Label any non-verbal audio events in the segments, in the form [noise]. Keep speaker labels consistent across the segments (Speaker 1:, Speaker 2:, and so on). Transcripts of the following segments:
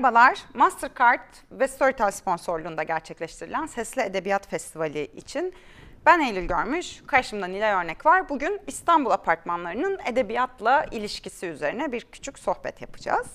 Speaker 1: Merhabalar, Mastercard ve Storytel sponsorluğunda gerçekleştirilen Sesli Edebiyat Festivali için ben Eylül Görmüş, karşımda Nilay Örnek var. Bugün İstanbul apartmanlarının edebiyatla ilişkisi üzerine bir küçük sohbet yapacağız.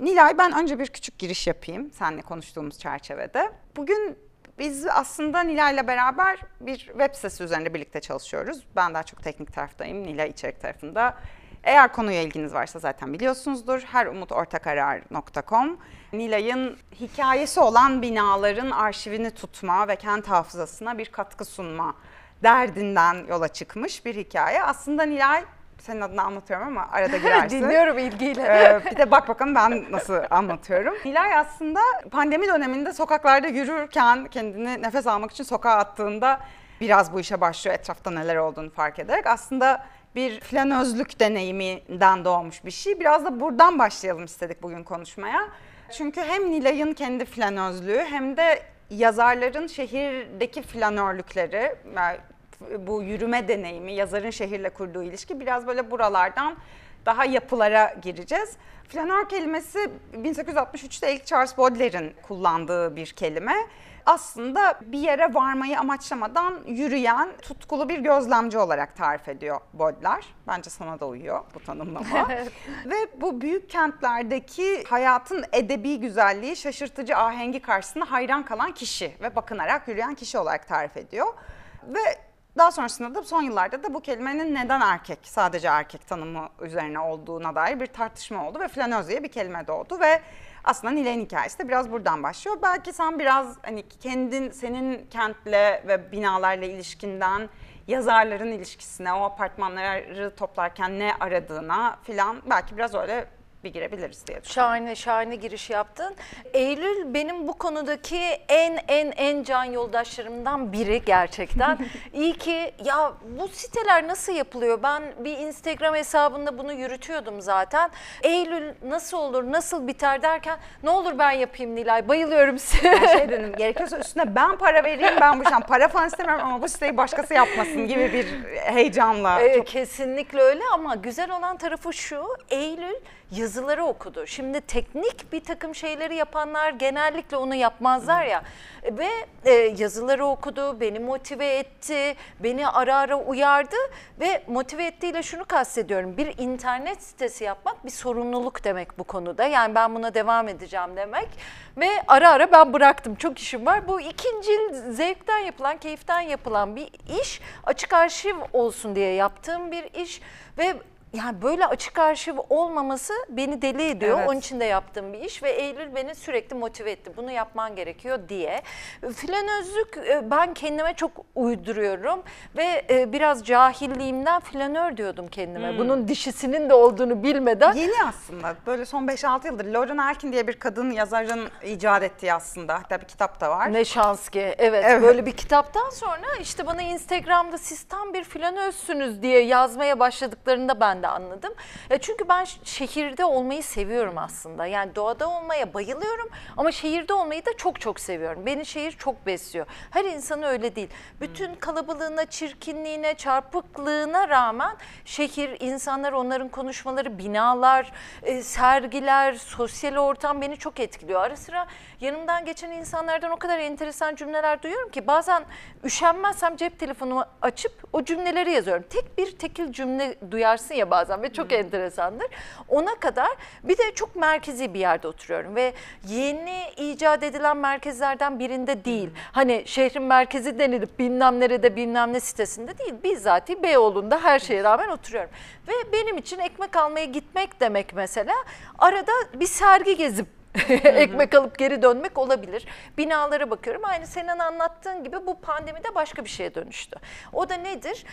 Speaker 1: Nilay ben önce bir küçük giriş yapayım seninle konuştuğumuz çerçevede. Bugün biz aslında Nilay'la beraber bir web sitesi üzerinde birlikte çalışıyoruz. Ben daha çok teknik taraftayım, Nilay içerik tarafında. Eğer konuya ilginiz varsa zaten biliyorsunuzdur. herumutortakarar.com Nilay'ın hikayesi olan binaların arşivini tutma ve kent hafızasına bir katkı sunma derdinden yola çıkmış bir hikaye. Aslında Nilay senin adını anlatıyorum ama arada [laughs] girersin.
Speaker 2: Dinliyorum ilgiyle.
Speaker 1: Ee, bir de bak bakalım ben nasıl anlatıyorum. Nilay aslında pandemi döneminde sokaklarda yürürken kendini nefes almak için sokağa attığında biraz bu işe başlıyor etrafta neler olduğunu fark ederek. Aslında bir flanözlük deneyiminden doğmuş bir şey. Biraz da buradan başlayalım istedik bugün konuşmaya. Çünkü hem Nilay'ın kendi flanözlüğü hem de yazarların şehirdeki flanörlükleri, yani bu yürüme deneyimi, yazarın şehirle kurduğu ilişki biraz böyle buralardan daha yapılara gireceğiz. Flanör kelimesi 1863'te ilk Charles Baudelaire'in kullandığı bir kelime aslında bir yere varmayı amaçlamadan yürüyen tutkulu bir gözlemci olarak tarif ediyor Baudelaire. Bence sana da uyuyor bu tanımlama. [laughs] Ve bu büyük kentlerdeki hayatın edebi güzelliği, şaşırtıcı ahengi karşısında hayran kalan kişi ve bakınarak yürüyen kişi olarak tarif ediyor. Ve daha sonrasında da son yıllarda da bu kelimenin neden erkek, sadece erkek tanımı üzerine olduğuna dair bir tartışma oldu ve flanöz diye bir kelime doğdu ve aslında Nilay'ın hikayesi de biraz buradan başlıyor. Belki sen biraz hani kendin, senin kentle ve binalarla ilişkinden yazarların ilişkisine, o apartmanları toplarken ne aradığına filan belki biraz öyle bir girebiliriz diye düşünüyorum.
Speaker 2: Şahane şahane giriş yaptın. Eylül benim bu konudaki en en en can yoldaşlarımdan biri gerçekten. [laughs] İyi ki ya bu siteler nasıl yapılıyor? Ben bir Instagram hesabında bunu yürütüyordum zaten. Eylül nasıl olur, nasıl biter derken ne olur ben yapayım Nilay. Bayılıyorum size.
Speaker 1: Ben şey dedim gerekiyorsa üstüne ben para vereyim ben bu şey para falan istemiyorum ama bu siteyi başkası yapmasın gibi bir heyecanla.
Speaker 2: Ee,
Speaker 1: çok
Speaker 2: Kesinlikle öyle ama güzel olan tarafı şu Eylül yazıları okudu. Şimdi teknik bir takım şeyleri yapanlar genellikle onu yapmazlar ya. Ve e, yazıları okudu, beni motive etti, beni ara ara uyardı ve motive ettiğiyle şunu kastediyorum. Bir internet sitesi yapmak bir sorumluluk demek bu konuda. Yani ben buna devam edeceğim demek. Ve ara ara ben bıraktım. Çok işim var. Bu ikinci zevkten yapılan, keyiften yapılan bir iş. Açık arşiv olsun diye yaptığım bir iş ve yani böyle açık arşiv olmaması beni deli ediyor.
Speaker 1: Evet.
Speaker 2: Onun için de yaptığım bir iş ve Eylül beni sürekli motive etti. Bunu yapman gerekiyor diye. Flanözlük e, ben kendime çok uyduruyorum ve e, biraz cahilliğimden flanör diyordum kendime. Bunun dişisinin de olduğunu bilmeden.
Speaker 1: Yeni aslında böyle son 5-6 yıldır Lauren Elkin diye bir kadın yazarın icat ettiği aslında hatta bir kitap da var.
Speaker 2: Ne şans ki. Evet,
Speaker 1: Evet.
Speaker 2: böyle bir kitaptan sonra işte bana Instagram'da siz tam bir flanözsünüz diye yazmaya başladıklarında ben de anladım. E çünkü ben şehirde olmayı seviyorum aslında. Yani doğada olmaya bayılıyorum ama şehirde olmayı da çok çok seviyorum. Beni şehir çok besliyor. Her insan öyle değil. Bütün kalabalığına, çirkinliğine, çarpıklığına rağmen şehir, insanlar, onların konuşmaları, binalar, e, sergiler, sosyal ortam beni çok etkiliyor. Ara sıra yanımdan geçen insanlardan o kadar enteresan cümleler duyuyorum ki bazen üşenmezsem cep telefonumu açıp o cümleleri yazıyorum. Tek bir tekil cümle duyarsın ya bazen ve çok enteresandır. Ona kadar bir de çok merkezi bir yerde oturuyorum ve yeni icat edilen merkezlerden birinde değil. Hani şehrin merkezi denilip bilmem nerede bilmem ne sitesinde değil. Bizzati Beyoğlu'nda her şeye rağmen oturuyorum. Ve benim için ekmek almaya gitmek demek mesela arada bir sergi gezip [laughs] ekmek alıp geri dönmek olabilir. Binalara bakıyorum. Aynı senin anlattığın gibi bu pandemide başka bir şeye dönüştü. O da nedir?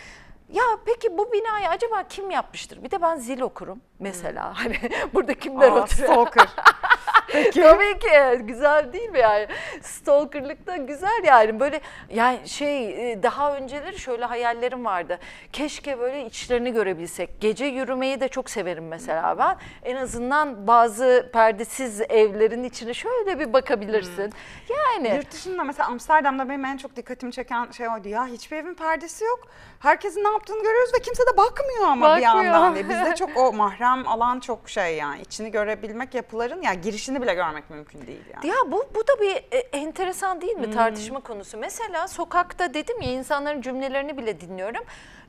Speaker 2: Ya peki bu binayı acaba kim yapmıştır? Bir de ben zil okurum mesela. Hani [laughs] burada kimler
Speaker 1: Aa,
Speaker 2: oturuyor?
Speaker 1: stalker. [laughs] Peki.
Speaker 2: Tabii ki güzel değil mi yani? Stalkerlık da güzel yani böyle yani şey e, daha önceleri şöyle hayallerim vardı. Keşke böyle içlerini görebilsek. Gece yürümeyi de çok severim mesela ben. En azından bazı perdesiz evlerin içine şöyle bir bakabilirsin. Yani
Speaker 1: Yurt dışında mesela Amsterdam'da benim en çok dikkatimi çeken şey oydu. Ya hiçbir evin perdesi yok. Herkesin ne yaptığını görüyoruz ve kimse de bakmıyor ama bir
Speaker 2: Bakmıyor.
Speaker 1: yandan diye. Bizde [laughs] çok o mahrem alan çok şey yani. içini görebilmek yapıların ya girişini sesini bile görmek mümkün değil yani.
Speaker 2: Ya bu bu da bir e, enteresan değil mi tartışma konusu? Mesela sokakta dedim ya insanların cümlelerini bile dinliyorum.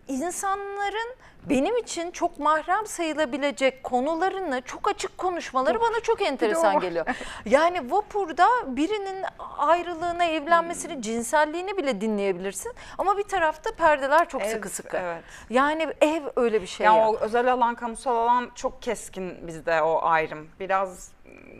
Speaker 2: İnsanların benim için çok mahrem sayılabilecek konularını çok açık konuşmaları bana çok enteresan geliyor. [laughs] Yani vapurda birinin ayrılığına, evlenmesini, cinselliğini bile dinleyebilirsin. Ama bir tarafta perdeler çok
Speaker 1: Ev,
Speaker 2: sıkı sıkı.
Speaker 1: evet.
Speaker 2: Yani ev öyle bir şey.
Speaker 1: Yani
Speaker 2: ya.
Speaker 1: o özel alan, kamusal alan çok keskin bizde o ayrım. Biraz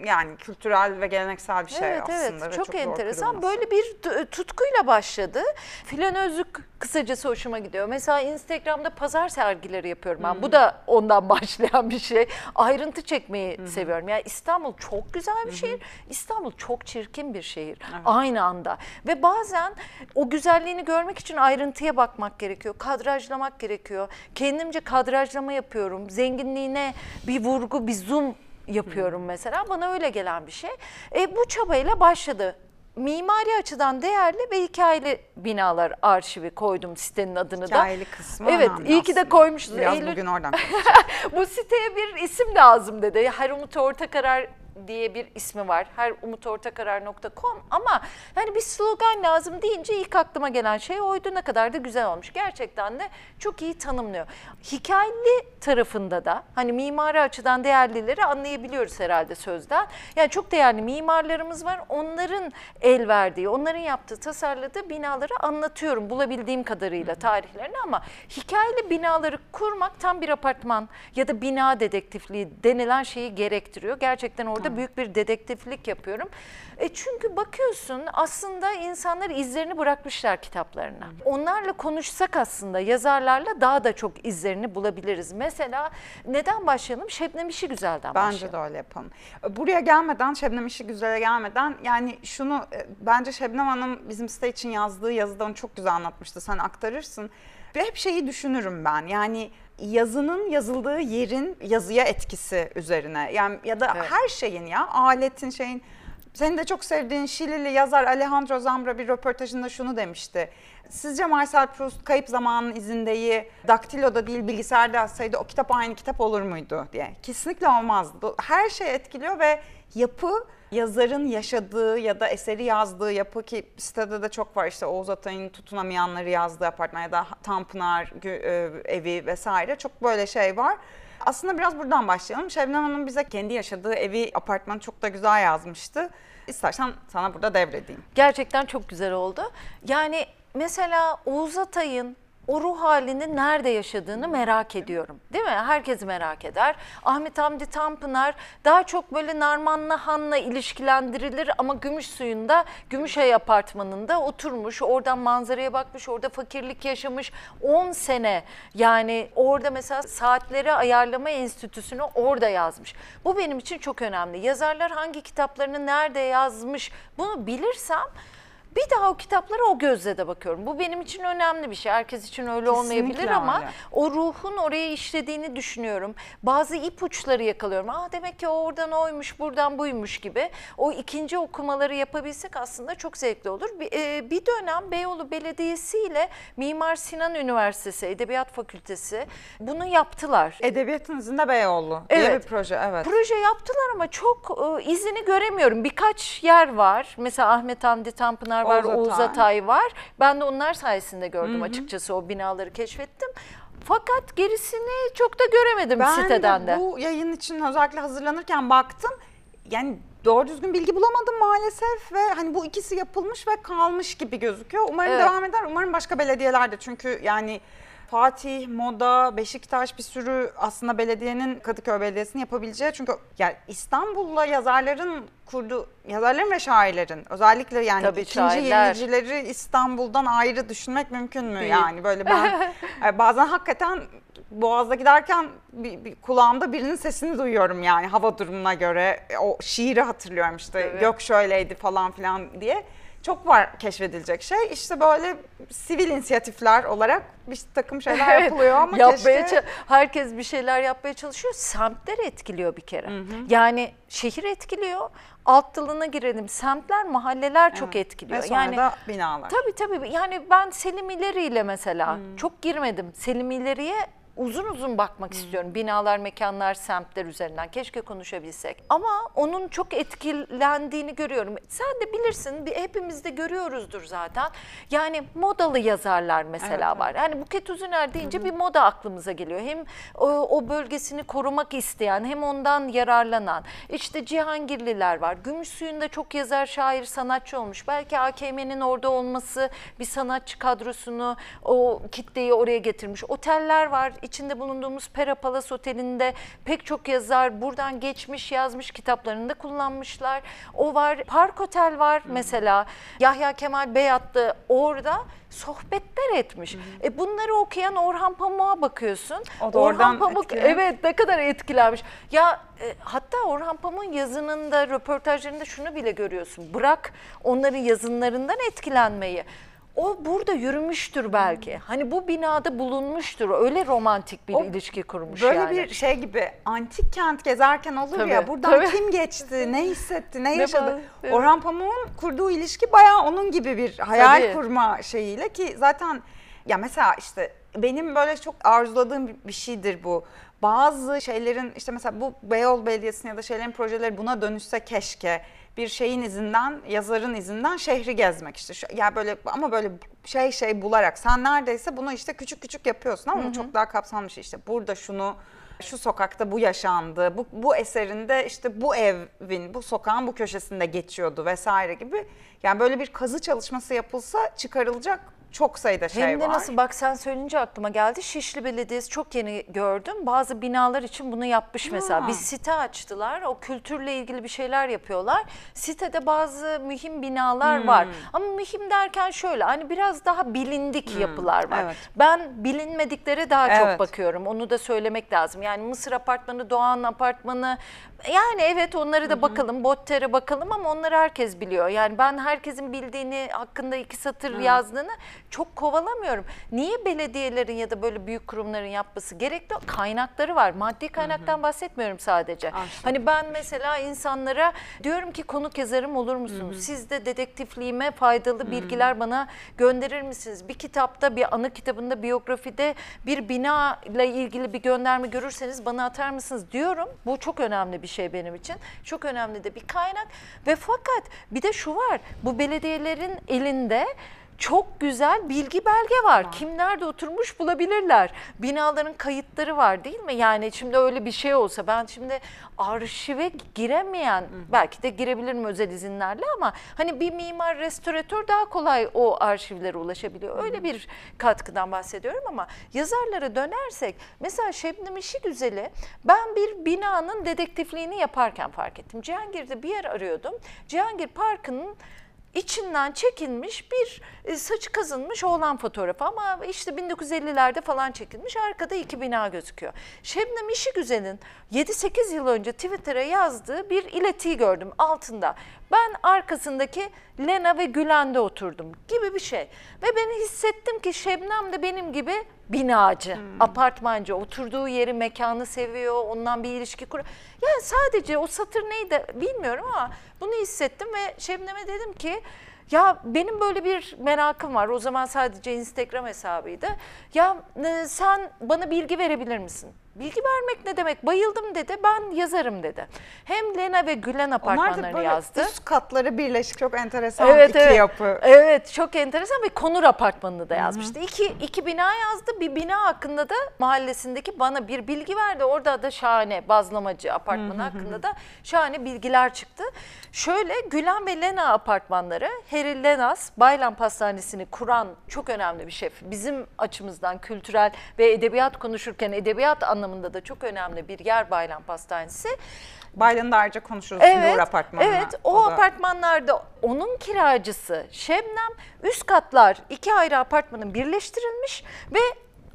Speaker 1: yani kültürel ve geleneksel bir şey
Speaker 2: evet
Speaker 1: aslında.
Speaker 2: evet
Speaker 1: ve
Speaker 2: çok,
Speaker 1: zor
Speaker 2: enteresan. Böyle bir t- tutkuyla başladı. Flanözlük kısacası hoşuma gidiyor. Mesela Instagram'da pazar sergileri yapıyorum ben. Bu da ondan [laughs] başlayan bir şey. Ayrıntı çekmeyi seviyorum. Yani İstanbul çok güzel bir şehir. İstanbul çok çirkin bir şehir. Aynı anda. Ve bazen o güzelliğini görmek için ayrıntıya bakmak gerekiyor. Kadrajlamak gerekiyor. Kendimce kadrajlama yapıyorum. Zenginliğine bir vurgu, bir zoom yapıyorum mesela. Bana öyle gelen bir şey. E, bu çabayla başladı. Mimari açıdan değerli ve hikayeli binalar arşivi koydum sitenin adını da.
Speaker 1: Hikayeli kısmı
Speaker 2: Evet, iyi ki de koymuşuz.
Speaker 1: Biraz
Speaker 2: Eylül-
Speaker 1: bugün oradan [laughs]
Speaker 2: bu siteye bir isim lazım dedi. Her Umut Ortakarar diye bir ismi var. Her umutortakarar.com ama hani bir slogan lazım deyince ilk aklıma gelen şey oydu. Ne kadar da güzel olmuş. Gerçekten de çok iyi tanımlıyor. Hikayeli tarafında da hani mimari açıdan değerlileri anlayabiliyoruz herhalde sözden. Yani çok değerli mimarlarımız var. Onların el verdiği, onların yaptığı, tasarladığı binaları anlatıyorum bulabildiğim kadarıyla tarihlerini ama hikayeli binaları kurmak tam bir apartman ya da bina dedektifliği denilen şeyi gerektiriyor. Gerçekten orada büyük bir dedektiflik yapıyorum. E çünkü bakıyorsun aslında insanlar izlerini bırakmışlar kitaplarına. Onlarla konuşsak aslında yazarlarla daha da çok izlerini bulabiliriz. Mesela neden başlayalım? Şebnem İşi Güzel'den
Speaker 1: Bence
Speaker 2: başlayalım.
Speaker 1: de öyle yapalım. Buraya gelmeden, Şebnem işi güzele gelmeden yani şunu e, bence Şebnem Hanım bizim site için yazdığı yazıda onu çok güzel anlatmıştı. Sen aktarırsın. Ve hep şeyi düşünürüm ben. Yani yazının yazıldığı yerin yazıya etkisi üzerine. Yani ya da
Speaker 2: Evet.
Speaker 1: her şeyin ya aletin şeyin senin de çok sevdiğin Şilili yazar Alejandro Zambra bir röportajında şunu demişti. Sizce Marcel Proust Kayıp Zamanın izindeyi daktiloda değil bilgisayarda yazsaydı o kitap aynı kitap olur muydu diye. Kesinlikle olmazdı. Her şey etkiliyor ve yapı yazarın yaşadığı ya da eseri yazdığı yapı ki sitede de çok var işte Oğuz Atay'ın tutunamayanları yazdığı apartman ya da Tanpınar e, evi vesaire çok böyle şey var. Aslında biraz buradan başlayalım. Şebnem Hanım bize kendi yaşadığı evi, apartmanı çok da güzel yazmıştı. İstersen sana burada devredeyim.
Speaker 2: Gerçekten çok güzel oldu. Yani mesela Oğuz Atay'ın o ruh halini nerede yaşadığını merak ediyorum. Değil mi? Herkes merak eder. Ahmet Hamdi Tanpınar daha çok böyle Narman'la Han'la ilişkilendirilir ama Gümüş Suyu'nda Gümüşay Apartmanı'nda oturmuş. Oradan manzaraya bakmış, orada fakirlik yaşamış. 10 sene yani orada mesela saatleri ayarlama enstitüsünü orada yazmış. Bu benim için çok önemli. Yazarlar hangi kitaplarını nerede yazmış bunu bilirsem bir daha o kitaplara o gözle de bakıyorum. Bu benim için önemli bir şey. Herkes için öyle olmayabilir
Speaker 1: Kesinlikle
Speaker 2: ama
Speaker 1: öyle.
Speaker 2: o ruhun oraya işlediğini düşünüyorum. Bazı ipuçları yakalıyorum. Aa demek ki oradan oymuş, buradan buymuş gibi. O ikinci okumaları yapabilsek aslında çok zevkli olur. Bir, e, bir dönem Beyoğlu Belediyesi ile Mimar Sinan Üniversitesi Edebiyat Fakültesi bunu yaptılar.
Speaker 1: Edebiyatın izinde Beyoğlu diye
Speaker 2: Evet.
Speaker 1: bir proje. Evet.
Speaker 2: Proje yaptılar ama çok e, izini göremiyorum. Birkaç yer var. Mesela Ahmet Hamdi Tanpınar var,
Speaker 1: Oğuz
Speaker 2: Oğuz
Speaker 1: Atay.
Speaker 2: Var. Ben de onlar sayesinde gördüm açıkçası o binaları keşfettim. Fakat gerisini çok da göremedim
Speaker 1: Ben
Speaker 2: siteden
Speaker 1: de
Speaker 2: de.
Speaker 1: bu yayın için özellikle hazırlanırken baktım. Yani doğru düzgün bilgi bulamadım maalesef ve hani bu ikisi yapılmış ve kalmış gibi gözüküyor. Umarım
Speaker 2: Evet.
Speaker 1: devam eder. Umarım başka belediyelerde çünkü yani Fatih, Moda, Beşiktaş bir sürü aslında belediyenin Kadıköy Belediyesi'nin yapabileceği çünkü yani İstanbul'la yazarların kurduğu yazarların ve şairlerin özellikle yani
Speaker 2: Tabii
Speaker 1: ikinci
Speaker 2: şairler.
Speaker 1: yenicileri İstanbul'dan ayrı düşünmek mümkün mü
Speaker 2: Değil.
Speaker 1: yani böyle ben [laughs] e, bazen hakikaten Boğaz'da giderken bir, bir kulağımda birinin sesini duyuyorum yani hava durumuna göre E, o şiiri hatırlıyorum işte
Speaker 2: Evet.
Speaker 1: gök şöyleydi falan filan diye. Çok var keşfedilecek şey. İşte böyle sivil inisiyatifler olarak bir takım şeyler
Speaker 2: Evet,
Speaker 1: yapılıyor ama
Speaker 2: yapmaya
Speaker 1: keşke...
Speaker 2: herkes bir şeyler yapmaya çalışıyor. Semtler etkiliyor bir kere. Yani şehir etkiliyor. Alt dalına girelim. Semtler, mahalleler çok etkiliyor.
Speaker 1: Ve sonra
Speaker 2: yani
Speaker 1: da binalar.
Speaker 2: Tabii tabii. Yani ben Selim İleri ile mesela
Speaker 1: Hmm.
Speaker 2: çok girmedim. Selim İleri'ye uzun uzun bakmak istiyorum. Binalar, mekanlar, semtler üzerinden. Keşke konuşabilsek. Ama onun çok etkilendiğini görüyorum. Sen de bilirsin, hepimiz de görüyoruzdur zaten. Yani modalı yazarlar mesela
Speaker 1: Evet,
Speaker 2: var. Yani Buket Uzuner deyince bir moda aklımıza geliyor. Hem o, o bölgesini korumak isteyen hem ondan yararlanan. İşte Cihangirliler var. Gümüşsuyu'nda çok yazar, şair, sanatçı olmuş. Belki AKM'nin orada olması bir sanatçı kadrosunu, o kitleyi oraya getirmiş. Oteller var. İçinde bulunduğumuz Pera Palace Oteli'nde pek çok yazar buradan geçmiş, yazmış kitaplarını da kullanmışlar. O var. Park Otel var mesela. Yahya Kemal Beyatlı orada sohbetler etmiş. E bunları okuyan Orhan Pamuk'a bakıyorsun.
Speaker 1: O da
Speaker 2: Orhan Pamuk
Speaker 1: etkilenmiş.
Speaker 2: evet ne kadar etkilenmiş. Ya e, hatta Orhan Pamuk'un yazınında, röportajlarında şunu bile görüyorsun. Bırak onların yazınlarından etkilenmeyi. O burada yürümüştür belki. Hani bu binada bulunmuştur. Öyle romantik bir
Speaker 1: O
Speaker 2: ilişki kurmuş
Speaker 1: Böyle
Speaker 2: yani.
Speaker 1: bir şey gibi antik kent gezerken olur
Speaker 2: Tabii,
Speaker 1: ya buradan
Speaker 2: tabii.
Speaker 1: kim geçti, ne hissetti, ne
Speaker 2: Ne
Speaker 1: yaşadı.
Speaker 2: falan, evet.
Speaker 1: Orhan Pamuk'un kurduğu ilişki bayağı onun gibi bir hayal
Speaker 2: Tabii.
Speaker 1: kurma şeyiyle ki zaten ya mesela işte benim böyle çok arzuladığım bir şeydir bu. Bazı şeylerin işte mesela bu Beyoğlu Belediyesi'nin ya da şeylerin projeleri buna dönüşse keşke bir şeyin izinden, yazarın izinden şehri gezmek işte. Şu, ya böyle ama böyle şey şey bularak sen neredeyse bunu işte küçük küçük yapıyorsun ama bu çok daha kapsamlı şey işte. Burada şunu şu sokakta bu yaşandı, bu, bu eserinde işte bu evin, bu sokağın bu köşesinde geçiyordu vesaire gibi. Yani böyle bir kazı çalışması yapılsa çıkarılacak çok sayıda şey
Speaker 2: Hem de
Speaker 1: var.
Speaker 2: nasıl bak sen söyleyince aklıma geldi. Şişli Belediyesi çok yeni gördüm. Bazı binalar için bunu yapmış mesela.
Speaker 1: Ha.
Speaker 2: Bir site açtılar. O kültürle ilgili bir şeyler yapıyorlar. Sitede bazı mühim binalar
Speaker 1: Hmm.
Speaker 2: var. Ama mühim derken şöyle hani biraz daha bilindik yapılar var.
Speaker 1: Hmm. evet.
Speaker 2: Ben bilinmediklere daha
Speaker 1: Evet.
Speaker 2: çok bakıyorum. Onu da söylemek lazım. Yani Mısır Apartmanı, Doğan Apartmanı yani evet onları da bakalım. Botter'e bakalım ama onları herkes biliyor. Yani ben herkesin bildiğini hakkında iki satır yazdığını çok kovalamıyorum. Niye belediyelerin ya da böyle büyük kurumların yapması gerekli? Kaynakları var. Maddi kaynaktan bahsetmiyorum sadece. Hani ben mesela insanlara diyorum ki konuk yazarım olur musunuz? Siz de dedektifliğime faydalı bilgiler bana gönderir misiniz? Bir kitapta, bir anı kitabında, biyografide bir bina ile ilgili bir gönderme görürseniz bana atar mısınız diyorum. Bu çok önemli bir şey benim için. Çok önemli de bir kaynak ve fakat bir de şu var. Bu belediyelerin elinde çok güzel bilgi belge var. Kim nerede oturmuş bulabilirler. Binaların kayıtları var değil mi? Yani şimdi öyle bir şey olsa ben şimdi arşive giremeyen belki de girebilirim özel izinlerle ama hani bir mimar restoratör daha kolay o arşivlere ulaşabiliyor. Öyle bir katkıdan bahsediyorum ama yazarlara dönersek mesela Şebnem İşigüzel'i ben bir binanın dedektifliğini yaparken fark ettim. Cihangir'de bir yer arıyordum. Cihangir Parkı'nın içinden çekilmiş bir e, saçı kazınmış oğlan fotoğrafı ama işte 1950'lerde falan çekilmiş arkada iki bina gözüküyor. Şebnem İşigüzel'in 7-8 yıl önce Twitter'a yazdığı bir iletiyi gördüm altında. Ben arkasındaki Lena ve Gülen'de oturdum gibi bir şey. Ve ben hissettim ki Şebnem de benim gibi binacı, apartmancı, oturduğu yeri, mekanı seviyor, ondan bir ilişki kuruyor. Yani sadece o satır neydi bilmiyorum ama bunu hissettim ve Şebnem'e dedim ki ya benim böyle bir merakım var. O zaman sadece Instagram hesabıydı. Ya e, sen bana bilgi verebilir misin? Bilgi vermek ne demek? Bayıldım dedi. Ben yazarım dedi. Hem Lena ve Gülen
Speaker 1: Onlar da
Speaker 2: apartmanlarını
Speaker 1: böyle
Speaker 2: yazdı.
Speaker 1: üst katları birleşik çok enteresan
Speaker 2: Evet
Speaker 1: iki
Speaker 2: evet.
Speaker 1: yapı.
Speaker 2: Evet çok enteresan ve Konur Apartmanı'nı da yazmıştı. İki, iki bina yazdı. Bir bina hakkında da mahallesindeki bana bir bilgi verdi. Orada da şahane bazlamacı apartmanı hakkında da şahane bilgiler çıktı. Şöyle Gülen ve Lena apartmanları Harry Lenas Baylam Pastanesi'ni kuran çok önemli bir şef. Bizim açımızdan kültürel ve edebiyat konuşurken edebiyat anlamında da çok önemli bir yer Baylam Pastanesi.
Speaker 1: Baylan'ı da ayrıca konuşuruz.
Speaker 2: Evet,
Speaker 1: Nur apartmanına.
Speaker 2: evet o,
Speaker 1: da-
Speaker 2: apartmanlarda onun kiracısı Şebnem üst katlar iki ayrı apartmanın birleştirilmiş ve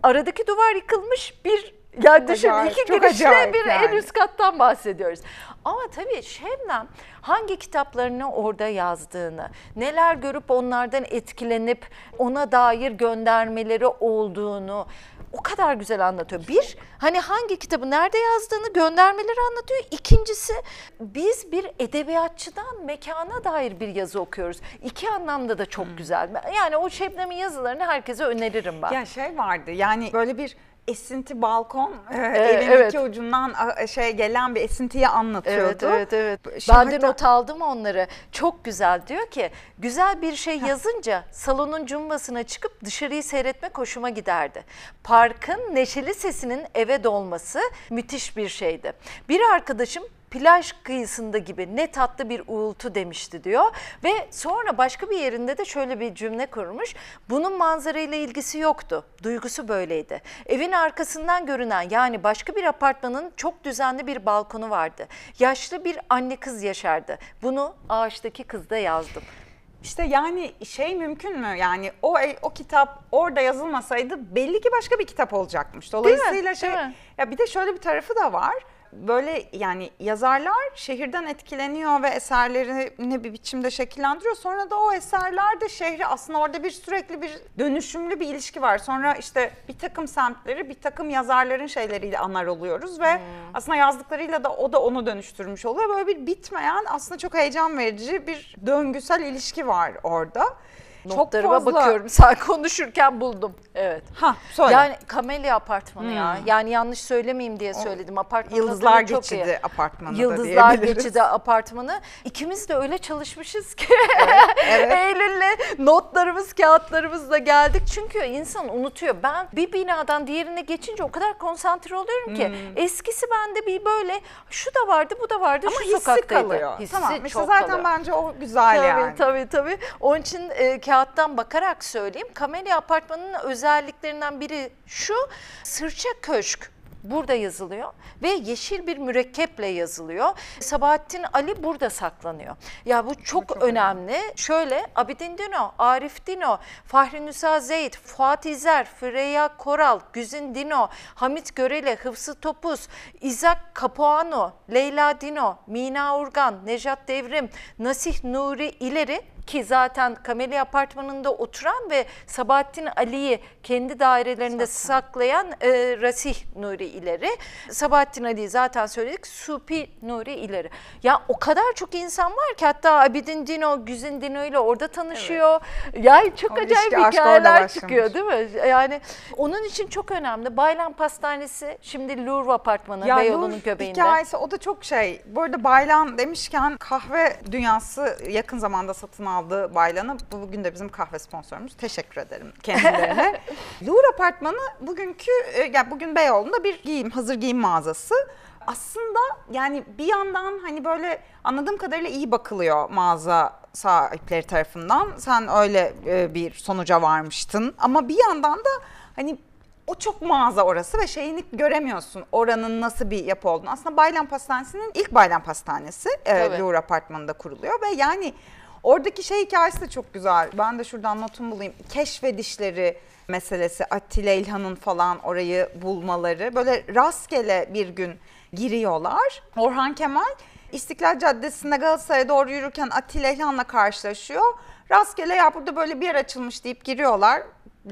Speaker 2: aradaki duvar yıkılmış bir ya düşün
Speaker 1: acayip,
Speaker 2: iki girişle bir en
Speaker 1: yani.
Speaker 2: üst kattan bahsediyoruz. Ama tabii Şebnem hangi kitaplarını orada yazdığını, neler görüp onlardan etkilenip ona dair göndermeleri olduğunu o kadar güzel anlatıyor. Bir, hani hangi kitabı nerede yazdığını göndermeleri anlatıyor. İkincisi, biz bir edebiyatçıdan mekana dair bir yazı okuyoruz. İki anlamda da çok güzel. Yani o Şebnem'in yazılarını herkese öneririm ben.
Speaker 1: Ya şey vardı yani böyle bir esinti balkon e,
Speaker 2: Ee,
Speaker 1: evin
Speaker 2: evet.
Speaker 1: iki ucundan şey gelen bir esintiyi anlatıyordu.
Speaker 2: Evet, evet, evet. Ben de not aldım onları. Çok güzel diyor ki, güzel bir şey yazınca salonun cumbasına çıkıp dışarıyı seyretmek hoşuma giderdi. Parkın neşeli sesinin eve dolması müthiş bir şeydi. Bir arkadaşım plaj kıyısında gibi ne tatlı bir uğultu demişti diyor. Ve sonra başka bir yerinde de şöyle bir cümle kurmuş. Bunun manzarayla ilgisi yoktu. Duygusu böyleydi. Evin arkasından görünen yani başka bir apartmanın çok düzenli bir balkonu vardı. Yaşlı bir anne kız yaşardı. Bunu ağaçtaki kızda yazdım.
Speaker 1: İşte yani şey mümkün mü? Yani o o kitap orada yazılmasaydı belli ki başka bir kitap olacakmış. Dolayısıyla şey
Speaker 2: Değil mi?
Speaker 1: ya bir de şöyle bir tarafı da var. Böyle yani yazarlar şehirden etkileniyor ve eserlerini bir biçimde şekillendiriyor. Sonra da o eserlerde şehri aslında orada bir sürekli bir dönüşümlü bir ilişki var. Sonra işte bir takım semtleri bir takım yazarların şeyleriyle anar oluyoruz ve aslında yazdıklarıyla da o da onu dönüştürmüş oluyor. Böyle bir bitmeyen aslında çok heyecan verici bir döngüsel ilişki var orada.
Speaker 2: Notlarıma bakıyorum. [laughs] Sen konuşurken buldum. Evet.
Speaker 1: Ha söyle.
Speaker 2: Yani Kamelya apartmanı ya. Yani yanlış söylemeyeyim diye söyledim. Apartmanın
Speaker 1: Yıldızlar Geçidi
Speaker 2: iyi.
Speaker 1: apartmanı da
Speaker 2: Yıldızlar. Geçidi apartmanı. İkimiz de öyle çalışmışız ki.
Speaker 1: evet. [laughs]
Speaker 2: Eylül'le notlarımız, kağıtlarımızla geldik. Çünkü insan unutuyor. Ben bir binadan diğerine geçince o kadar konsantre oluyorum ki. Eskisi bende bir böyle şu da vardı, bu da vardı,
Speaker 1: Ama
Speaker 2: şu
Speaker 1: hissi kalıyor.
Speaker 2: Hissi
Speaker 1: tamam işte
Speaker 2: çok
Speaker 1: zaten
Speaker 2: kalıyor.
Speaker 1: bence o güzel
Speaker 2: Tabii
Speaker 1: yani.
Speaker 2: tabii tabii. Onun için e, kağıttan bakarak söyleyeyim. Kamelya Apartmanı'nın özelliklerinden biri şu. Sırça Köşk burada yazılıyor ve yeşil bir mürekkeple yazılıyor. Sabahattin Ali burada saklanıyor. Ya bu çok,
Speaker 1: çok
Speaker 2: önemli. Şöyle Abidin Dino, Arif Dino, Fahri Nüsa Zeyd, Fuat İzer, Freya Koral, Güzin Dino, Hamit Görele, Hıfzı Topuz, İzak Capuano, Leyla Dino, Mina Urgan, Nejat Devrim, Nasih Nuri İleri ki zaten Kamelya Apartmanı'nda oturan ve Sabahattin Ali'yi kendi dairelerinde saklayan e, Rasih Nuri İleri. Sabahattin Ali'yi zaten söyledik. Supi Nuri İleri. Ya o kadar çok insan var ki hatta Abidin Dino, Güzin Dino ile orada tanışıyor. Yani çok
Speaker 1: O
Speaker 2: acayip hikayeler çıkıyor değil mi? Yani onun için çok önemli. Baylan Pastanesi şimdi Louvre Apartmanı
Speaker 1: Ya
Speaker 2: Beyoğlu'nun göbeğinde.
Speaker 1: hikayesi o da çok şey. Bu arada Baylan demişken kahve dünyası yakın zamanda satın aldığı Baylan'ı bugün de bizim kahve sponsorumuz. Teşekkür ederim kendilerine. [laughs] Louvre Apartmanı bugünkü e, yani bugün Beyoğlu'nda bir giyim hazır giyim mağazası. Aslında yani bir yandan hani böyle anladığım kadarıyla iyi bakılıyor mağaza sahipleri tarafından. Sen öyle e, bir sonuca varmıştın. Ama bir yandan da hani o çok mağaza orası ve şeyini göremiyorsun oranın nasıl bir yapı olduğunu. Aslında Baylan Pastanesi'nin ilk Baylan Pastanesi e. Louvre Apartmanı'nda kuruluyor ve yani oradaki şey hikayesi de çok güzel. Ben de şuradan notumu bulayım. Keşfedişleri meselesi Attila İlhan'ın falan orayı bulmaları böyle rastgele bir gün giriyorlar. Orhan Kemal İstiklal Caddesi'nde Galatasaray'a doğru yürürken Attila İlhan'la karşılaşıyor. Rastgele ya burada böyle bir yer açılmış deyip giriyorlar.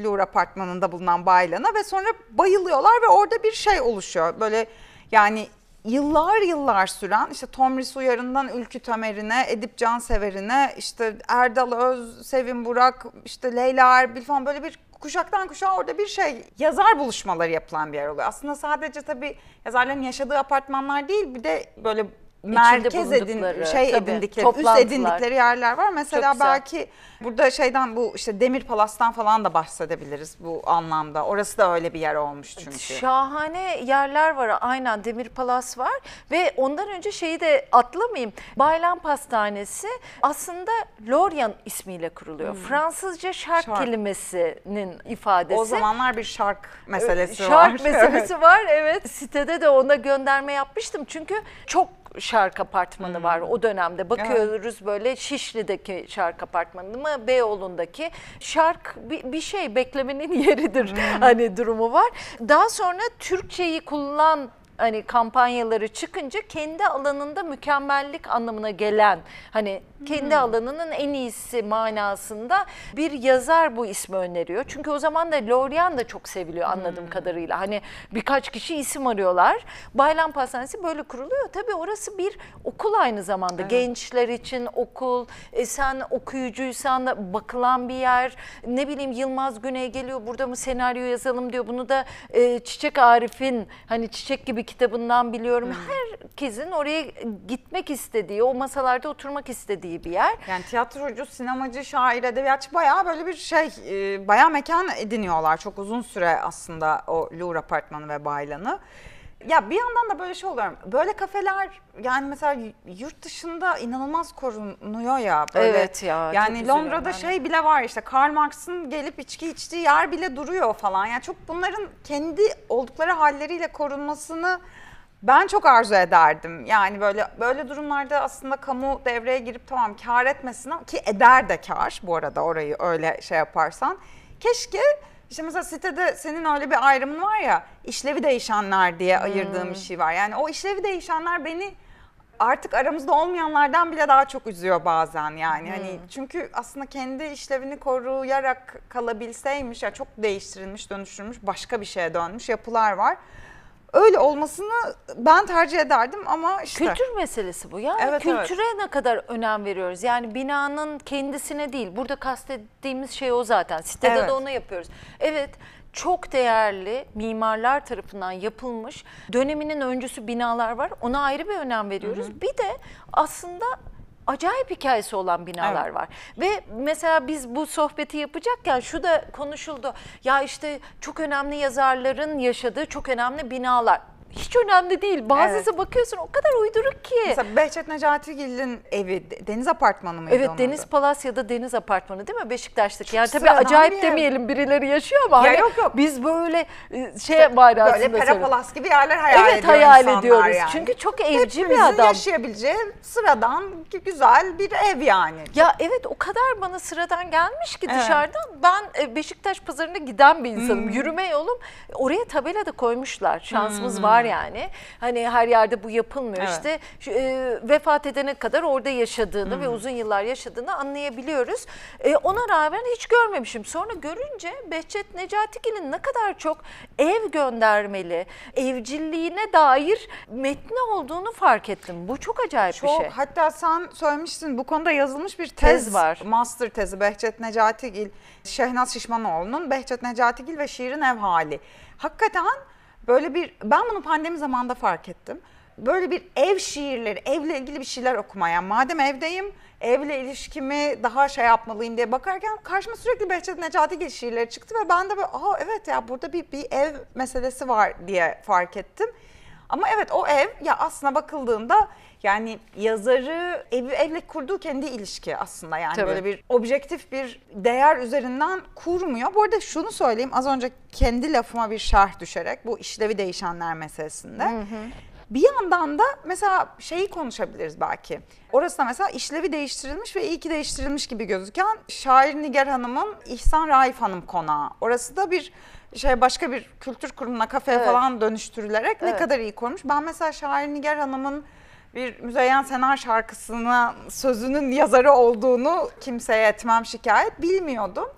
Speaker 1: Louvre apartmanında bulunan Baylan'a ve sonra bayılıyorlar ve orada bir şey oluşuyor. Böyle yani yıllar yıllar süren işte Tomris Uyarı'ndan Ülkü Tamer'ine, Edip Cansever'ine, işte Erdal Öz, Sevin Burak, işte Leyla Erbil falan böyle bir kuşaktan kuşağa orada bir şey yazar buluşmaları yapılan bir yer oluyor. Aslında sadece tabii yazarların yaşadığı apartmanlar değil bir de böyle merkez edin şey
Speaker 2: tabii,
Speaker 1: edindikleri, üst edindikleri yerler var. Mesela belki burada şeyden bu işte Demir Palas'tan falan da bahsedebiliriz bu anlamda. Orası da öyle bir yer olmuş çünkü.
Speaker 2: Şahane yerler var. Aynen Demir Palas var. Ve ondan önce şeyi de atlamayayım. Baylan Pastanesi aslında Lorient ismiyle kuruluyor. Fransızca şark,
Speaker 1: Hmm. Şark.
Speaker 2: kelimesinin ifadesi.
Speaker 1: O zamanlar bir şark meselesi
Speaker 2: şark
Speaker 1: var. [laughs]
Speaker 2: meselesi var evet. Sitede de ona gönderme yapmıştım. Çünkü çok şark apartmanı var
Speaker 1: Hmm.
Speaker 2: o dönemde. Bakıyoruz böyle Şişli'deki şark apartmanı mı Beyoğlu'ndaki. Şark bir, bir şey beklemenin [laughs] yeridir
Speaker 1: Hmm.
Speaker 2: hani durumu var. Daha sonra Türkçeyi kullan hani kampanyaları çıkınca kendi alanında mükemmellik anlamına gelen hani kendi alanının en iyisi manasında bir yazar bu ismi öneriyor. Çünkü o zaman da Lorient da çok seviliyor anladığım kadarıyla. Hani birkaç kişi isim arıyorlar. Bayram Pastanesi böyle kuruluyor. Tabii orası bir okul aynı zamanda. Gençler için okul, e sen okuyucuysan da bakılan bir yer. Ne bileyim Yılmaz Güney geliyor burada mı senaryo yazalım diyor. Bunu da e, Çiçek Arif'in hani Çiçek gibi kitabından biliyorum. Herkesin oraya gitmek istediği, o masalarda oturmak istediği bir yer.
Speaker 1: Yani tiyatrocu, sinemacı, şair, edebiyatçı bayağı böyle bir şey, e, bayağı mekan ediniyorlar. Çok uzun süre aslında o Louvre Apartmanı ve Baylan'ı. Ya bir yandan da böyle şey oluyor. Böyle kafeler yani mesela yurt dışında inanılmaz korunuyor ya. Böyle.
Speaker 2: Evet ya,
Speaker 1: Yani Londra'da
Speaker 2: de.
Speaker 1: şey bile var işte Karl Marx'ın gelip içki içtiği yer bile duruyor falan. Yani çok bunların kendi oldukları halleriyle korunmasını ben çok arzu ederdim. Yani böyle böyle durumlarda aslında kamu devreye girip tamam kar etmesin ama ki eder de kar bu arada orayı öyle şey yaparsan. Keşke işte mesela sitede senin öyle bir ayrımın var ya işlevi değişenler diye ayırdığım bir şey var. Yani o işlevi değişenler beni artık aramızda olmayanlardan bile daha çok üzüyor bazen yani. Hani çünkü aslında kendi işlevini koruyarak kalabilseymiş ya çok değiştirilmiş, dönüştürülmüş, başka bir şeye dönmüş yapılar var. Öyle olmasını ben tercih ederdim ama işte
Speaker 2: Kültür meselesi bu. Yani
Speaker 1: Evet, evet.
Speaker 2: kültüre ne kadar önem veriyoruz? Yani binanın kendisine değil. Burada kastettiğimiz şey o zaten. Sitede
Speaker 1: Evet.
Speaker 2: de onu yapıyoruz. Evet çok değerli mimarlar tarafından yapılmış döneminin öncüsü binalar var. Ona ayrı bir önem veriyoruz. Bir de aslında acayip hikayesi olan binalar
Speaker 1: Evet.
Speaker 2: var. Ve mesela biz bu sohbeti yapacakken şu da konuşuldu. Ya işte çok önemli yazarların yaşadığı çok önemli binalar. Hiç önemli değil. Bazısı bakıyorsun o kadar uyduruk ki.
Speaker 1: mesela Behçet Necatigil'in evi de- deniz apartmanı mıydı
Speaker 2: Evet Deniz
Speaker 1: adı?
Speaker 2: Palasya'da Deniz Apartmanı değil mi Beşiktaş'taki? Yani tabii acayip
Speaker 1: bir
Speaker 2: demeyelim birileri yaşıyor ama
Speaker 1: Ya
Speaker 2: hani
Speaker 1: yok, yok.
Speaker 2: biz böyle e, şey bayrağında
Speaker 1: Böyle
Speaker 2: söylüyoruz.
Speaker 1: Perapalas gibi yerler hayal
Speaker 2: Evet
Speaker 1: ediyor
Speaker 2: hayal ediyoruz.
Speaker 1: yani.
Speaker 2: Çünkü çok evci
Speaker 1: Hepimizin
Speaker 2: bir adam.
Speaker 1: yaşayabileceği sıradan güzel bir ev yani.
Speaker 2: Ya evet o kadar bana sıradan gelmiş ki
Speaker 1: Evet.
Speaker 2: dışarıdan. Ben e, Beşiktaş pazarına giden bir insanım. Yürüme yolum. Oraya tabela da koymuşlar. Şansımız var yani. Hani her yerde bu yapılmıyor.
Speaker 1: Evet.
Speaker 2: İşte şu, e, vefat edene kadar orada yaşadığını ve uzun yıllar yaşadığını anlayabiliyoruz. E, ona rağmen hiç görmemişim. Sonra görünce Behçet Necatigil'in ne kadar çok ev göndermeli, evcilliğine dair metni olduğunu fark ettim. Bu çok acayip
Speaker 1: Çok
Speaker 2: bir şey.
Speaker 1: hatta sen söylemiştin bu konuda yazılmış bir tez,
Speaker 2: Tez var.
Speaker 1: Master tezi Behçet Necatigil, Şehnaz Şişmanoğlu'nun Behçet Necatigil ve şiirin ev hali. Hakikaten böyle bir ben bunu pandemi zamanında fark ettim. Böyle bir ev şiirleri, evle ilgili bir şeyler okumaya. Madem evdeyim, evle ilişkimi daha şey yapmalıyım diye bakarken karşıma sürekli Behçet Necatigil şiirleri çıktı ve ben de böyle aa evet ya burada bir, bir ev meselesi var diye fark ettim. Ama evet o ev ya aslına bakıldığında yani yazarı evi evle kurduğu kendi ilişki aslında yani
Speaker 2: Tabii.
Speaker 1: böyle bir objektif bir değer üzerinden kurmuyor. Bu arada şunu söyleyeyim az önce kendi lafıma bir şerh düşerek bu işlevi değişenler meselesinde. Bir yandan da mesela şeyi konuşabiliriz belki. Orası da mesela işlevi değiştirilmiş ve iyi ki değiştirilmiş gibi gözüken şair Nigar Hanım'ın İhsan Raif Hanım konağı. Orası da bir şey başka bir kültür kurumuna kafeye
Speaker 2: Evet.
Speaker 1: falan dönüştürülerek ne
Speaker 2: Evet.
Speaker 1: kadar iyi korumuş. Ben mesela şair Nigar Hanım'ın bir Müzeyyen Senar şarkısına sözünün yazarı olduğunu kimseye etmem şikayet bilmiyordum.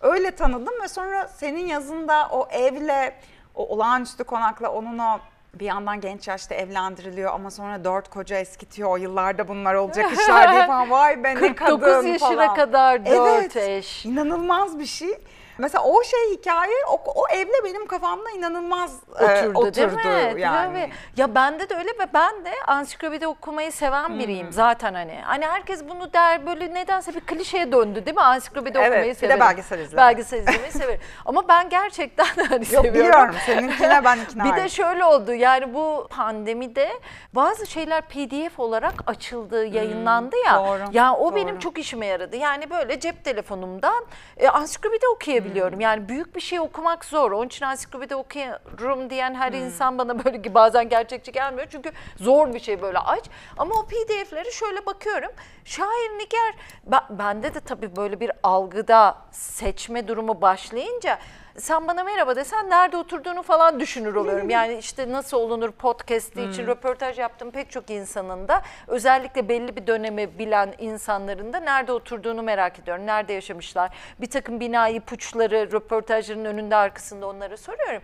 Speaker 1: Öyle tanıdım ve sonra senin yazında o evle, o olağanüstü konakla onun o bir yandan genç yaşta evlendiriliyor ama sonra dört koca eskitiyor. O yıllarda bunlar olacak işler değil [laughs] falan. Vay be ne
Speaker 2: 49
Speaker 1: kadın
Speaker 2: yaşına
Speaker 1: falan.
Speaker 2: kadar dört
Speaker 1: Evet.
Speaker 2: eş.
Speaker 1: İnanılmaz bir şey. Mesela o şey hikaye o, o evle benim kafamda inanılmaz e,
Speaker 2: oturdu,
Speaker 1: oturdu
Speaker 2: değil mi?
Speaker 1: yani.
Speaker 2: Tabii. Ya bende de öyle ve ben de ansiklopedi okumayı seven
Speaker 1: Hmm.
Speaker 2: biriyim zaten hani. Hani herkes bunu der böyle nedense bir klişeye döndü değil mi? Ansiklopedi
Speaker 1: Evet,
Speaker 2: okumayı
Speaker 1: bir de
Speaker 2: severim.
Speaker 1: belgesel izlemek.
Speaker 2: Belgesel izlemeyi severim. Ama ben gerçekten [laughs] hani
Speaker 1: Yok
Speaker 2: seviyorum.
Speaker 1: biliyorum seninkine ben ikna
Speaker 2: Bir de şöyle oldu yani bu pandemide bazı şeyler pdf olarak açıldı, yayınlandı ya.
Speaker 1: Hmm, doğru,
Speaker 2: ya o
Speaker 1: doğru.
Speaker 2: benim çok işime yaradı. Yani böyle cep telefonumdan e, ansiklopedi okuyabiliyorum.
Speaker 1: Hmm.
Speaker 2: Yani büyük bir şey okumak zor. Onun için ansiklopedi okuyorum diyen her
Speaker 1: Hmm.
Speaker 2: insan bana böyle ki [laughs] bazen gerçekçi gelmiyor. Çünkü zor bir şey böyle aç. Ama o pdf'leri şöyle bakıyorum. Şair Nigar, ben, bende de tabii böyle bir algıda seçme durumu başlayınca sen bana merhaba desen nerede oturduğunu falan düşünür oluyorum. Yani işte nasıl olunur podcast'i için röportaj yaptığım pek çok insanın da özellikle belli bir dönemi bilen insanların da nerede oturduğunu merak ediyorum. Nerede yaşamışlar? Bir takım bina ipuçları röportajların önünde arkasında onlara soruyorum.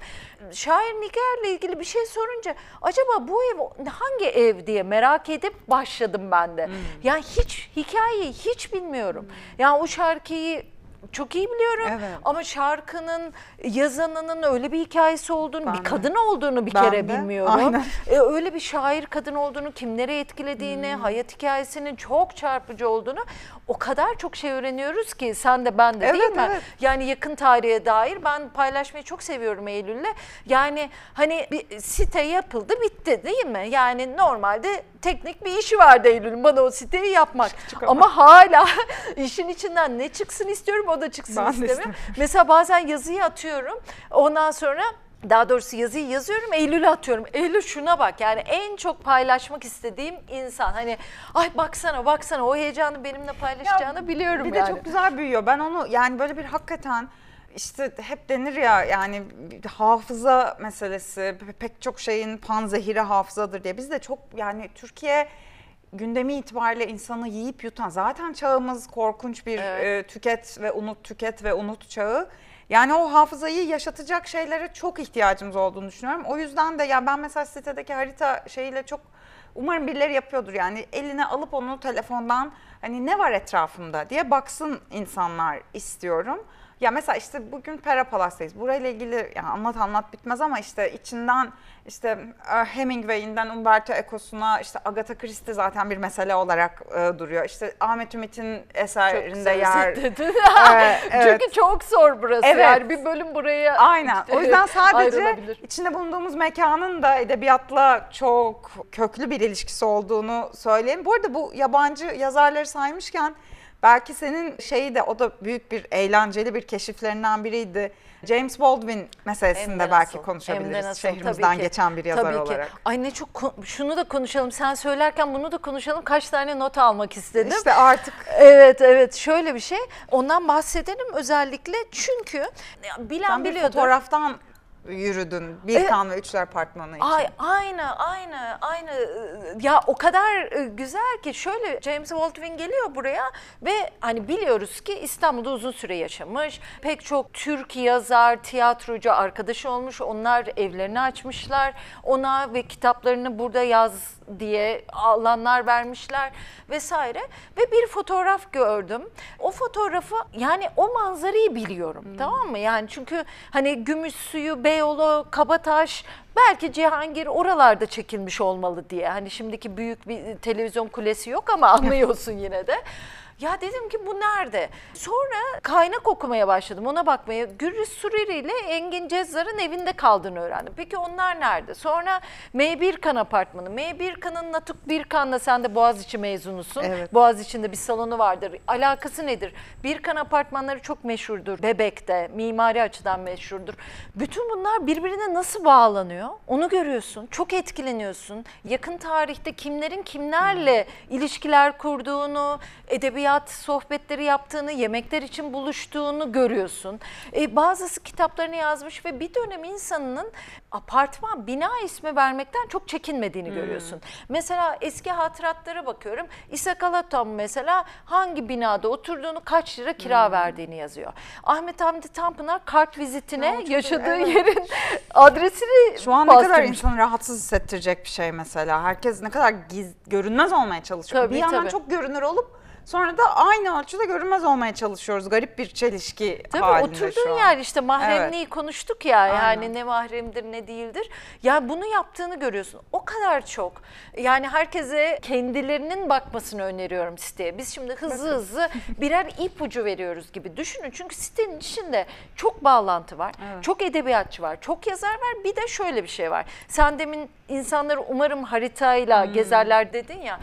Speaker 2: Şair Nigar'la ilgili bir şey sorunca acaba bu ev hangi ev diye merak edip başladım ben de. Yani hiç hikayeyi hiç bilmiyorum. Yani o şarkıyı çok iyi biliyorum
Speaker 1: Evet.
Speaker 2: ama şarkının yazanının öyle bir hikayesi olduğunu,
Speaker 1: Ben
Speaker 2: bir
Speaker 1: de.
Speaker 2: kadın olduğunu bir
Speaker 1: Ben
Speaker 2: kere
Speaker 1: de,
Speaker 2: bilmiyorum.
Speaker 1: aynen.
Speaker 2: E, öyle bir şair kadın olduğunu, kimleri etkilediğini,
Speaker 1: Hmm.
Speaker 2: hayat hikayesinin çok çarpıcı olduğunu o kadar çok şey öğreniyoruz ki sen de ben de değil
Speaker 1: Evet,
Speaker 2: mi?
Speaker 1: evet.
Speaker 2: Yani yakın tarihe dair ben paylaşmayı çok seviyorum Eylül'le. Yani hani bir site yapıldı bitti değil mi? Yani normalde teknik bir işi vardı Eylül'ün bana o siteyi yapmak.
Speaker 1: Çıkamam.
Speaker 2: Ama hala [laughs] işin içinden ne çıksın istiyorum o da çıksın
Speaker 1: Ben de
Speaker 2: istemiyorum. Mesela bazen yazıyı atıyorum. Ondan sonra daha doğrusu yazıyı yazıyorum Eylül'e atıyorum. Eylül şuna bak yani en çok paylaşmak istediğim insan. Hani ay baksana baksana o heyecanı benimle paylaşacağını biliyorum
Speaker 1: Bir de
Speaker 2: yani.
Speaker 1: çok güzel büyüyor. Ben onu yani böyle bir hakikaten işte hep denir ya yani hafıza meselesi pe- pek çok şeyin panzehiri hafızadır diye. Biz de çok yani Türkiye gündemi itibariyle insanı yiyip yutan zaten çağımız korkunç bir
Speaker 2: Evet.
Speaker 1: e, tüket ve unut tüket ve unut çağı. Yani o hafızayı yaşatacak şeylere çok ihtiyacımız olduğunu düşünüyorum. O yüzden de ya ben mesela sitedeki harita şeyiyle çok umarım birileri yapıyordur yani eline alıp onu telefondan hani ne var etrafımda diye baksın insanlar istiyorum. Ya mesela işte bugün Pera Palas'tayız. Burayla ilgili yani anlat anlat bitmez ama işte içinden işte e, Hemingway'inden Umberto Eco'suna işte Agatha Christie zaten bir mesele olarak e, duruyor. İşte Ahmet Ümit'in
Speaker 2: Çok
Speaker 1: eserinde
Speaker 2: güzel
Speaker 1: yer.
Speaker 2: özetledin. [laughs]
Speaker 1: Evet. [laughs]
Speaker 2: Çünkü çok zor burası
Speaker 1: Evet.
Speaker 2: yani bir bölüm buraya
Speaker 1: Aynen. O yüzden sadece içinde bulunduğumuz mekanın da edebiyatla çok köklü bir ilişkisi olduğunu söyleyeyim. Bu arada bu yabancı yazarları saymışken belki senin şeyi de o da büyük bir eğlenceli bir keşiflerinden biriydi. James Baldwin meselesinde
Speaker 2: de
Speaker 1: belki konuşabiliriz
Speaker 2: nasıl,
Speaker 1: şehrimizden
Speaker 2: ki.
Speaker 1: geçen bir yazar
Speaker 2: Tabii ki.
Speaker 1: olarak.
Speaker 2: Ay ne çok şunu da konuşalım. Sen söylerken bunu da konuşalım. Kaç tane not almak istedim.
Speaker 1: İşte artık
Speaker 2: Evet evet şöyle bir şey. Ondan bahsedelim özellikle çünkü bilen
Speaker 1: sen bir
Speaker 2: biliyordur.
Speaker 1: fotoğraftan yürüdün. Bir kan ve Üçler Apartmanı için.
Speaker 2: Ay aynı aynı aynı ya o kadar e, güzel ki şöyle James Baldwin geliyor buraya ve hani biliyoruz ki İstanbul'da uzun süre yaşamış. Pek çok Türk yazar, tiyatrocu arkadaşı olmuş. Onlar evlerini açmışlar. Ona ve kitaplarını burada yaz diye alanlar vermişler vesaire ve bir fotoğraf gördüm. O fotoğrafı yani o manzarayı biliyorum tamam mı? Yani çünkü hani Gümüşsuyu, Beyoğlu, Kabataş belki Cihangir oralarda çekilmiş olmalı diye. Hani şimdiki büyük bir televizyon kulesi yok ama [laughs] anlıyorsun yine de. Ya dedim ki bu nerede? Sonra kaynak okumaya başladım ona bakmaya. Gürriz Suriri ile Engin Cezzar'ın evinde kaldığını öğrendim. Peki onlar nerede? Sonra M. Birkan apartmanı. M. Birkan'ın Natuk Birkan'la sen de Boğaziçi mezunusun.
Speaker 1: Evet.
Speaker 2: Boğaziçi'nde bir salonu vardır. Alakası nedir? Birkan apartmanları çok meşhurdur. Bebek'te, mimari açıdan meşhurdur. Bütün bunlar birbirine nasıl bağlanıyor? Onu görüyorsun. Çok etkileniyorsun. Yakın tarihte kimlerin kimlerle ilişkiler kurduğunu, edebiyat sohbetleri yaptığını, yemekler için buluştuğunu görüyorsun. E, bazısı kitaplarını yazmış ve bir dönem insanının apartman, bina ismi vermekten çok çekinmediğini görüyorsun. Mesela eski hatıratlara bakıyorum. İshak Alaton mesela hangi binada oturduğunu, kaç lira kira verdiğini yazıyor. Ahmet Hamdi Tanpınar kart vizitine
Speaker 1: Ya
Speaker 2: yaşadığı
Speaker 1: evet.
Speaker 2: yerin adresini
Speaker 1: Şu an ne kadar
Speaker 2: bastırmış.
Speaker 1: insanı rahatsız hissettirecek bir şey mesela. Herkes ne kadar giz, görünmez olmaya çalışıyor.
Speaker 2: Tabii,
Speaker 1: bir yandan
Speaker 2: tabii.
Speaker 1: çok görünür olup sonra da aynı ölçüde görünmez olmaya çalışıyoruz. Garip bir çelişki
Speaker 2: Tabii
Speaker 1: halinde şu
Speaker 2: oturduğun yer işte mahremliği konuştuk ya
Speaker 1: Aynen.
Speaker 2: yani ne mahremdir ne değildir. Ya bunu yaptığını görüyorsun. O kadar çok. Yani herkese kendilerinin bakmasını öneriyorum siteye. Biz şimdi hızlı hızlı [laughs] birer ipucu veriyoruz gibi düşünün. Çünkü sitenin içinde çok bağlantı var. Çok edebiyatçı var. Çok yazar var. Bir de şöyle bir şey var. Sen demin insanları umarım haritayla gezerler dedin ya.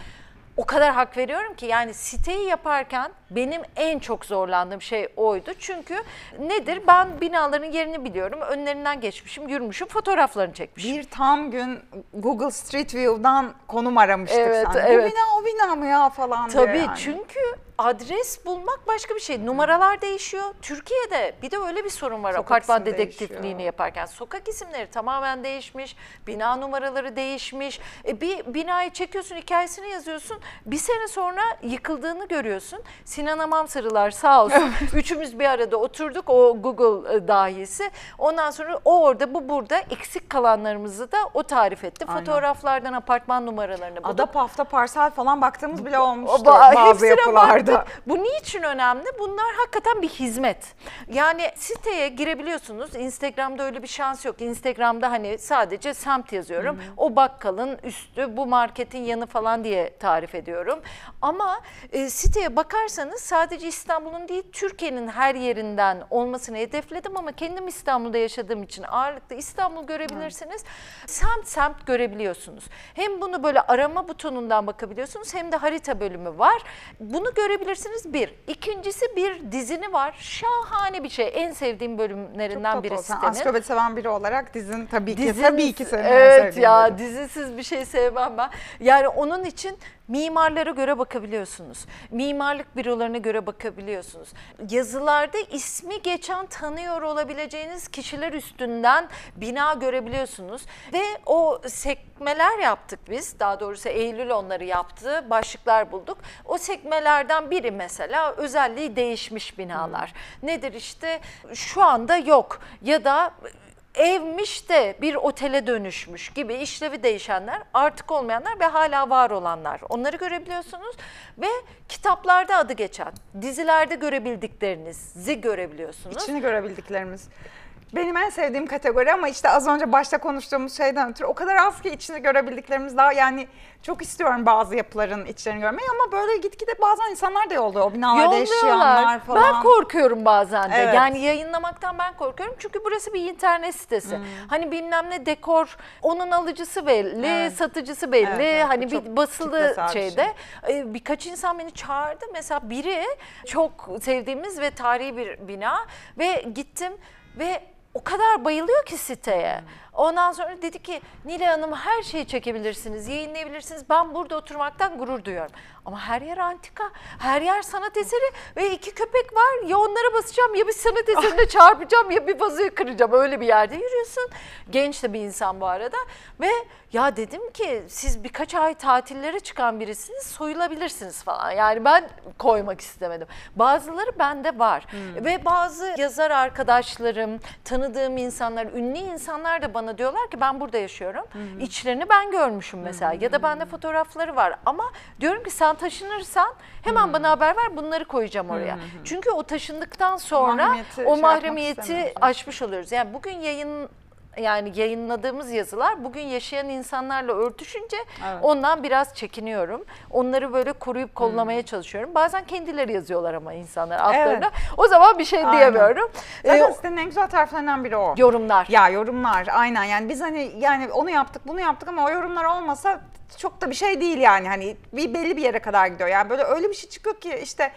Speaker 2: O kadar hak veriyorum ki yani siteyi yaparken benim en çok zorlandığım şey oydu. Çünkü nedir? Ben binaların yerini biliyorum. Önlerinden geçmişim, yürümüşüm, fotoğraflarını çekmişim.
Speaker 1: Bir tam gün Google Street View'dan konum aramıştık
Speaker 2: Evet,
Speaker 1: sen.
Speaker 2: evet.
Speaker 1: Bu bina o bina mı ya falan
Speaker 2: Tabii
Speaker 1: yani.
Speaker 2: çünkü adres bulmak başka bir şey. Numaralar değişiyor. Türkiye'de bir de öyle bir sorun var
Speaker 1: Sokak
Speaker 2: apartman dedektifliğini
Speaker 1: değişiyor.
Speaker 2: yaparken. Sokak isimleri tamamen değişmiş, bina numaraları değişmiş. E, bir binayı çekiyorsun, hikayesini yazıyorsun. Bir sene sonra yıkıldığını görüyorsun. Sinan Amamsarılar sağ olsun. [laughs] Üçümüz bir arada oturduk o Google e, dahisi. Ondan sonra o orada bu burada eksik kalanlarımızı da o tarif etti.
Speaker 1: Aynen.
Speaker 2: Fotoğraflardan apartman numaralarını bulduk.
Speaker 1: Adapaf'ta parsel falan baktığımız bile olmuştu
Speaker 2: ba- [laughs]
Speaker 1: bazı yapılarda.
Speaker 2: Baktık. Bu niçin önemli? Bunlar hakikaten bir hizmet. Yani siteye girebiliyorsunuz. Instagram'da öyle bir şans yok. Instagram'da hani sadece semt yazıyorum. O bakkalın üstü, bu marketin yanı falan diye tarif ediyorum. Ama e, siteye bakarsanız sadece İstanbul'un değil Türkiye'nin her yerinden olmasını hedefledim ama kendim İstanbul'da yaşadığım için ağırlıklı İstanbul görebilirsiniz. Semt semt görebiliyorsunuz. Hem bunu böyle arama butonundan bakabiliyorsunuz hem de harita bölümü var. Bunu görebilirsiniz bir. İkincisi bir dizini var. Şahane bir şey. En sevdiğim bölümlerinden biri sitenin.
Speaker 1: Ansiklopedi seven biri olarak dizin tabii ki
Speaker 2: Dizin-
Speaker 1: tabii ki en
Speaker 2: Evet ya
Speaker 1: bölüm.
Speaker 2: dizisiz bir şey sevmem ben. Yani onun için mimarlara göre bakabiliyorsunuz. Mimarlık bürolarına göre bakabiliyorsunuz. Yazılarda ismi geçen tanıyor olabileceğiniz kişiler üstünden bina görebiliyorsunuz. Ve o sekmeler yaptık biz. Daha doğrusu Eylül onları yaptı. Başlıklar bulduk. O sekmelerden biri mesela özelliği değişmiş binalar. Nedir işte şu anda yok ya da evmiş de bir otele dönüşmüş gibi işlevi değişenler, artık olmayanlar ve hala var olanlar. Onları görebiliyorsunuz ve kitaplarda adı geçen, dizilerde görebildiklerinizi görebiliyorsunuz.
Speaker 1: İçini görebildiklerimiz. Benim en sevdiğim kategori ama işte az önce başta konuştuğumuz şeyden ötürü o kadar az ki içini görebildiklerimiz daha yani çok istiyorum bazı yapıların içlerini görmeyi ama böyle gitgide bazen insanlar da yolluyor o binalarda yaşayanlar falan.
Speaker 2: Ben korkuyorum bazen de.
Speaker 1: Evet.
Speaker 2: Yani yayınlamaktan ben korkuyorum. Çünkü burası bir internet sitesi. Hani bilmem ne dekor, onun alıcısı belli,
Speaker 1: Hmm. Evet.
Speaker 2: satıcısı belli.
Speaker 1: Evet, evet.
Speaker 2: Hani bir basılı
Speaker 1: kitlesel bir
Speaker 2: şeyde. Ee, Birkaç insan beni çağırdı. Mesela biri çok sevdiğimiz ve tarihi bir bina ve gittim ve o kadar bayılıyor ki siteye. Ondan sonra dedi ki Nilay Hanım her şeyi çekebilirsiniz, yayınlayabilirsiniz. Ben burada oturmaktan gurur duyuyorum. Ama her yer antika, her yer sanat eseri ve iki köpek var. Ya onlara basacağım ya bir sanat eserine [laughs] çarpacağım ya bir vazoyu kıracağım. Öyle bir yerde yürüyorsun. Genç de bir insan bu arada. Ve ya dedim ki siz birkaç ay tatillere çıkan birisiniz soyulabilirsiniz falan. Yani ben koymak istemedim. Bazıları bende var. Ve bazı yazar arkadaşlarım, tanıdığım insanlar, ünlü insanlar da bana diyorlar ki ben burada yaşıyorum. İçlerini ben görmüşüm mesela ya da bende fotoğrafları var. Ama diyorum ki sen taşınırsan hemen bana haber ver bunları koyacağım oraya. Çünkü o taşındıktan sonra
Speaker 1: mahremiyeti şey
Speaker 2: o
Speaker 1: yapmak
Speaker 2: mahremiyeti
Speaker 1: istemiyorsun.
Speaker 2: aşmış oluyoruz. Yani bugün yayın yani yayınladığımız yazılar bugün yaşayan insanlarla örtüşünce
Speaker 1: Evet.
Speaker 2: ondan biraz çekiniyorum. Onları böyle koruyup kollamaya
Speaker 1: Hmm.
Speaker 2: çalışıyorum. Bazen kendileri yazıyorlar ama insanlar altlarına. O zaman bir şey diyemiyorum.
Speaker 1: Zaten
Speaker 2: Ee,
Speaker 1: sitenin en güzel taraflarından biri o.
Speaker 2: yorumlar.
Speaker 1: Ya yorumlar aynen yani biz hani yani onu yaptık bunu yaptık ama o yorumlar olmasa çok da bir şey değil yani hani bir belli bir yere kadar gidiyor. Yani böyle öyle bir şey çıkıyor ki işte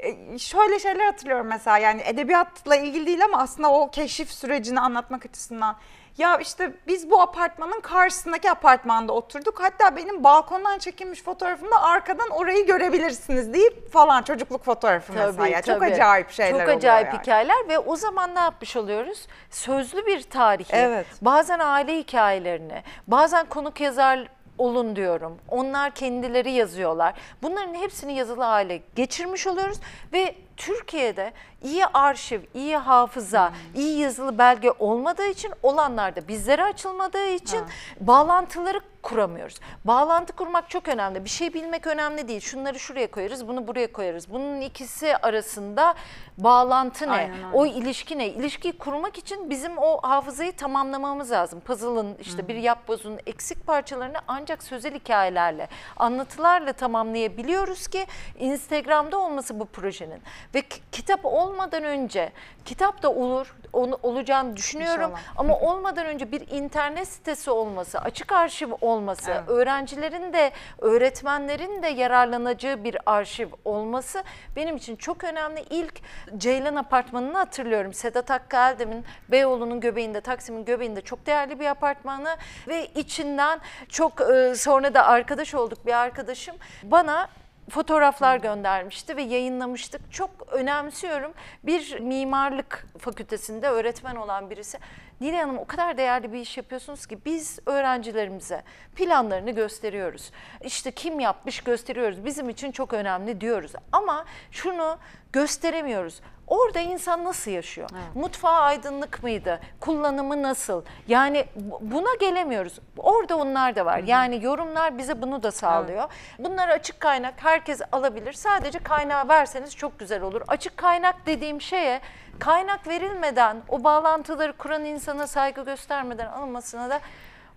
Speaker 1: e, şöyle şeyler hatırlıyorum mesela yani edebiyatla ilgili değil ama aslında o keşif sürecini anlatmak açısından. Ya işte biz bu apartmanın karşısındaki apartmanda oturduk. Hatta benim balkondan çekilmiş fotoğrafımda arkadan orayı görebilirsiniz deyip falan çocukluk fotoğrafı mesela. Ya Çok
Speaker 2: tabii.
Speaker 1: acayip şeyler
Speaker 2: Çok acayip
Speaker 1: yani.
Speaker 2: hikayeler ve o zaman ne yapmış oluyoruz? Sözlü bir tarihi,
Speaker 1: Evet.
Speaker 2: bazen aile hikayelerini, bazen konuk yazar olun diyorum. Onlar kendileri yazıyorlar. Bunların hepsini yazılı hale geçirmiş oluyoruz ve Türkiye'de iyi arşiv, iyi hafıza, iyi yazılı belge olmadığı için olanlar da bizlere açılmadığı için bağlantıları kuramıyoruz. Bağlantı kurmak çok önemli. Bir şey bilmek önemli değil. Şunları şuraya koyarız, bunu buraya koyarız. Bunun ikisi arasında bağlantı ne?
Speaker 1: Aynen öyle.
Speaker 2: O ilişki ne? İlişkiyi kurmak için bizim o hafızayı tamamlamamız lazım. Puzzle'ın işte bir yapbozun eksik parçalarını ancak sözel hikayelerle, anlatılarla tamamlayabiliyoruz ki Instagram'da olması bu projenin. Ve kitap olmadan önce, kitap da olur, onu, olacağını düşünüyorum.
Speaker 1: İnşallah.
Speaker 2: Ama olmadan önce bir internet sitesi olması, açık arşiv olması,
Speaker 1: Evet.
Speaker 2: öğrencilerin de öğretmenlerin de yararlanacağı bir arşiv olması benim için çok önemli. İlk Ceylan Apartmanı'nı hatırlıyorum. Sedat Hakkı Eldem'in Beyoğlu'nun göbeğinde, Taksim'in göbeğinde çok değerli bir apartmanı ve içinden çok e, sonra da arkadaş olduk bir arkadaşım bana fotoğraflar göndermişti ve yayınlamıştık. Çok önemsiyorum. Bir mimarlık fakültesinde öğretmen olan birisi. Nilay Hanım o kadar değerli bir iş yapıyorsunuz ki biz öğrencilerimize planlarını gösteriyoruz. İşte kim yapmış gösteriyoruz. Bizim için çok önemli diyoruz. Ama şunu gösteremiyoruz. Orada insan nasıl yaşıyor? Mutfağı aydınlık mıydı? Kullanımı nasıl? Yani bu- buna gelemiyoruz. Orada onlar da var. Yani yorumlar bize bunu da sağlıyor. Bunlar açık kaynak. Herkes alabilir. Sadece kaynağı verseniz çok güzel olur. Açık kaynak dediğim şeye kaynak verilmeden, o bağlantıları kuran insana saygı göstermeden alınmasına da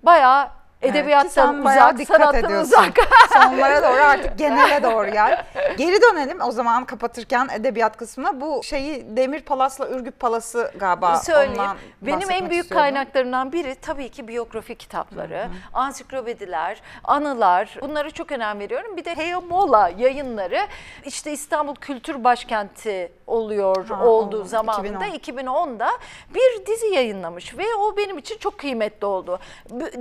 Speaker 2: bayağı
Speaker 1: Evet,
Speaker 2: edebiyattan
Speaker 1: bayağı
Speaker 2: uzak,
Speaker 1: dikkat ediyorsun.
Speaker 2: uzak. [laughs]
Speaker 1: Sonlara doğru artık genele doğru gel. Geri dönelim o zaman kapatırken edebiyat kısmına. Bu şeyi Demir Palas'la Ürgüp Palası galiba
Speaker 2: Söyleyeyim.
Speaker 1: ondan
Speaker 2: Benim en büyük
Speaker 1: istiyordum.
Speaker 2: kaynaklarımdan biri tabii ki biyografi kitapları, ansiklopediler, anılar. Bunlara çok önem veriyorum. Bir de Heyomola yayınları işte İstanbul Kültür Başkenti oluyor
Speaker 1: Ha,
Speaker 2: olduğu
Speaker 1: oldu.
Speaker 2: zamanında
Speaker 1: 2010.
Speaker 2: 2010'da bir dizi yayınlamış ve o benim için çok kıymetli oldu.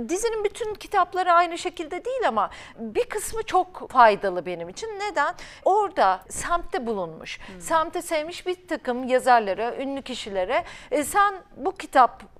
Speaker 2: Dizinin bütün kitapları aynı şekilde değil ama bir kısmı çok faydalı benim için. Neden? Orada semtte bulunmuş, semte sevmiş bir takım yazarlara, ünlü kişilere e, sen bu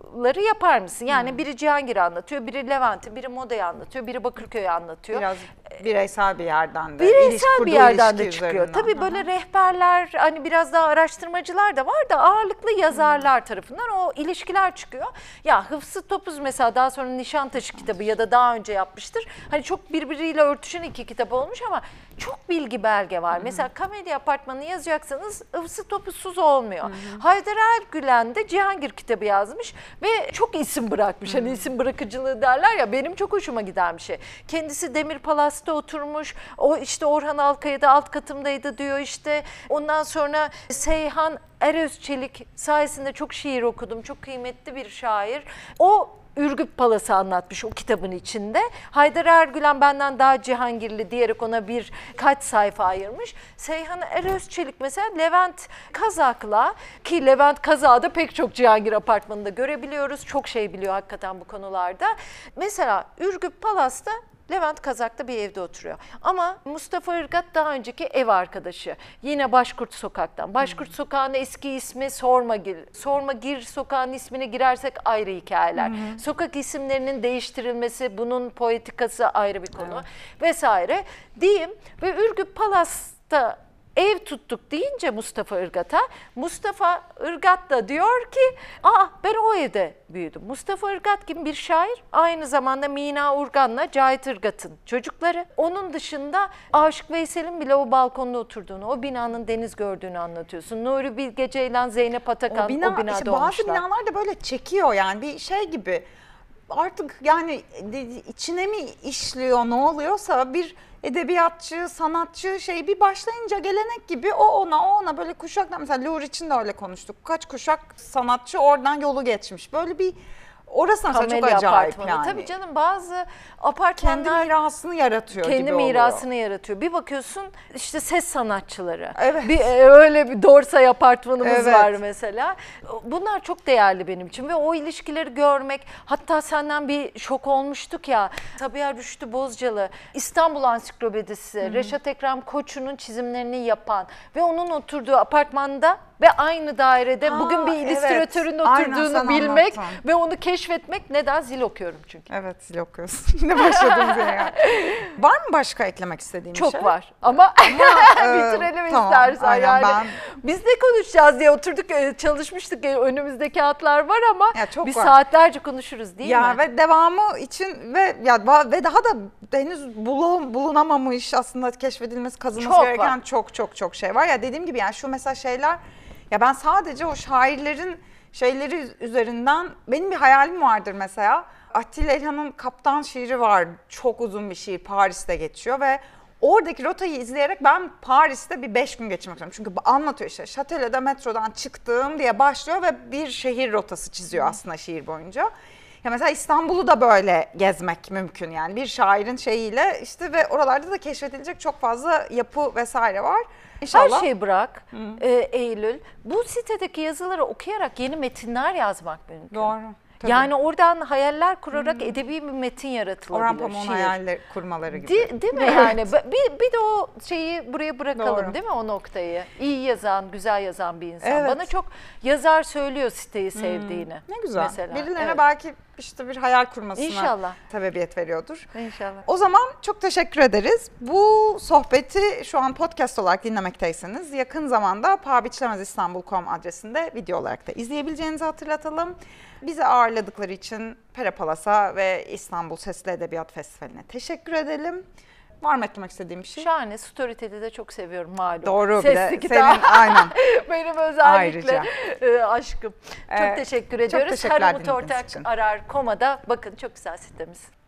Speaker 2: kitapları yapar mısın? Yani biri Cihangir'i anlatıyor, biri Levent'i, biri Moda'yı anlatıyor, biri Bakırköy'ü anlatıyor.
Speaker 1: Biraz bireysel bir yerden de.
Speaker 2: Bireysel bir yerden de çıkıyor.
Speaker 1: üzerinden.
Speaker 2: Tabii böyle rehberler hani biraz daha araştırmacılar da var da ağırlıklı yazarlar tarafından o ilişkiler çıkıyor. Ya Hıfzı Topuz mesela daha sonra Nişantaşı kitabı ya da daha önce yapmıştır. Hani çok birbiriyle örtüşen iki kitap olmuş ama çok bilgi belge var. Mesela Kamelya Apartmanı yazacaksanız Hıfzı Topuzsuz olmuyor. Haydar Ergülen de Cihangir kitabı yazmış ve çok isim bırakmış. Hani isim bırakıcılığı derler ya benim çok hoşuma giden bir şey. Kendisi Demir Palas'ta oturmuş. O işte Orhan Alkaya'da alt katımdaydı diyor işte. Ondan sonra Seyhan Erözçelik sayesinde çok şiir okudum. Çok kıymetli bir şair. O Ürgüp Palas'ı anlatmış o kitabın içinde. Haydar Ergülen benden daha Cihangirli diyerek ona bir kaç sayfa ayırmış. Seyhan Erözçelik mesela Levent Kazak'la ki Levent Kazak'ı pek çok Cihangir apartmanında görebiliyoruz. Çok şey biliyor hakikaten bu konularda. Mesela Ürgüp Palas'ta Levent Kazak'ta bir evde oturuyor. Ama Mustafa Irgat daha önceki ev arkadaşı. Yine Başkurt Sokak'tan. Başkurt Sokağı'nın eski ismi Sormagir. Sormagir Sokağı'nın ismine girersek ayrı hikayeler. Sokak isimlerinin değiştirilmesi, bunun poetikası ayrı bir konu vesaire. Diyeyim ve Ürgüp Palas'ta ev tuttuk deyince Mustafa Irgat'a, Mustafa Irgat da diyor ki, aa ben o evde büyüdüm. Mustafa Irgat gibi bir şair, aynı zamanda Mina Urgan'la Cahit Irgat'ın çocukları. Onun dışında Aşık Veysel'in bile o balkonda oturduğunu, o binanın deniz gördüğünü anlatıyorsun. Nuri Bilge Ceylan, Zeynep Atakan o,
Speaker 1: bina,
Speaker 2: binada
Speaker 1: işte bazı
Speaker 2: olmuşlar.
Speaker 1: binalar da böyle çekiyor yani bir şey gibi. Artık yani de- içine mi işliyor ne oluyorsa bir edebiyatçı, sanatçı şey bir başlayınca gelenek gibi o ona o ona böyle kuşaktan mesela Lur için de öyle konuştuk. Kaç kuşak sanatçı oradan yolu geçmiş. Böyle bir orası mesela çok
Speaker 2: Kamelya
Speaker 1: acayip
Speaker 2: apartmanı.
Speaker 1: yani.
Speaker 2: Tabii canım bazı
Speaker 1: Kendi
Speaker 2: apartmanlar
Speaker 1: mirasını yaratıyor
Speaker 2: kendi
Speaker 1: gibi oluyor.
Speaker 2: mirasını yaratıyor. Bir bakıyorsun işte ses sanatçıları.
Speaker 1: Evet.
Speaker 2: Bir e, öyle bir Dorsay apartmanımız
Speaker 1: Evet.
Speaker 2: var mesela. Bunlar çok değerli benim için ve o ilişkileri görmek hatta senden bir şok olmuştuk ya. Sabiha Rüştü Bozcalı İstanbul Ansiklopedisi Reşat Ekrem Koçu'nun çizimlerini yapan ve onun oturduğu apartmanda ve aynı dairede
Speaker 1: Ha,
Speaker 2: bugün bir
Speaker 1: evet.
Speaker 2: illüstratörün
Speaker 1: Aynen,
Speaker 2: oturduğunu
Speaker 1: sen
Speaker 2: bilmek
Speaker 1: anlattın.
Speaker 2: ve onu keşfetmek neden zil okuyorum çünkü.
Speaker 1: Evet zil okuyorsun. [laughs] Yine başladığımız yere yani. Var mı başka eklemek istediğin
Speaker 2: Çok
Speaker 1: şey?
Speaker 2: var ama
Speaker 1: e, [laughs]
Speaker 2: bitirelim
Speaker 1: tamam,
Speaker 2: istersen
Speaker 1: aynen,
Speaker 2: yani.
Speaker 1: ben-
Speaker 2: Biz ne konuşacağız diye oturduk e, çalışmıştık e, önümüzde kağıtlar var ama
Speaker 1: Ya çok
Speaker 2: biz
Speaker 1: var.
Speaker 2: saatlerce konuşuruz değil
Speaker 1: ya
Speaker 2: mi?
Speaker 1: ve devamı için ve ya ve daha da henüz bulun, bulunamamış aslında keşfedilmesi kazınması
Speaker 2: Çok
Speaker 1: gereken
Speaker 2: var.
Speaker 1: çok çok çok şey var. Ya dediğim gibi yani şu mesela şeyler ya ben sadece o şairlerin şeyleri üzerinden benim bir hayalim vardır mesela. Atilla İlhan'ın Kaptan şiiri var. Çok uzun bir şiir Paris'te geçiyor ve Oradaki rotayı izleyerek ben Paris'te bir beş gün geçirmek istiyorum. Çünkü anlatıyor işte Şatele'de metrodan çıktığım diye başlıyor ve bir şehir rotası çiziyor aslında şiir boyunca. Ya mesela İstanbul'u da böyle gezmek mümkün yani bir şairin şeyiyle işte ve oralarda da keşfedilecek çok fazla yapı vesaire var. İnşallah.
Speaker 2: Her şeyi bırak e, Eylül. Bu sitedeki yazıları okuyarak yeni metinler yazmak mümkün.
Speaker 1: Doğru. Tabii.
Speaker 2: Yani oradan hayaller kurarak edebi bir metin yaratılabilir.
Speaker 1: Orhan Pamuk'un hayaller kurmaları gibi.
Speaker 2: Di- değil mi yani? Bir, bir de o şeyi buraya bırakalım
Speaker 1: Doğru.
Speaker 2: değil mi o noktayı? İyi yazan, güzel yazan bir insan.
Speaker 1: Evet.
Speaker 2: Bana çok yazar söylüyor siteyi sevdiğini.
Speaker 1: ne güzel.
Speaker 2: Mesela.
Speaker 1: Birilerine
Speaker 2: Evet.
Speaker 1: belki işte bir hayal kurmasına
Speaker 2: İnşallah.
Speaker 1: sebebiyet veriyordur.
Speaker 2: İnşallah.
Speaker 1: O zaman çok teşekkür ederiz. Bu sohbeti şu an podcast olarak dinlemekteyseniz yakın zamanda pabiçlemezİstanbul.com adresinde video olarak da izleyebileceğinizi hatırlatalım. Bizi ağırladıkları için Pera Palas'a ve İstanbul Sesli Edebiyat Festivali'ne teşekkür edelim. Var mı eklemek istediğim bir şey?
Speaker 2: Şahane. Storytel'i de çok seviyorum malum.
Speaker 1: Doğru
Speaker 2: Sesli kitap.
Speaker 1: senin aynen. [laughs]
Speaker 2: Benim özellikle
Speaker 1: Ayrıca.
Speaker 2: e, aşkım. Çok
Speaker 1: Ee,
Speaker 2: teşekkür
Speaker 1: çok
Speaker 2: ediyoruz. Harumut
Speaker 1: dinlediğiniz
Speaker 2: Ortak
Speaker 1: için.
Speaker 2: arar komada. Bakın çok güzel sitemiz.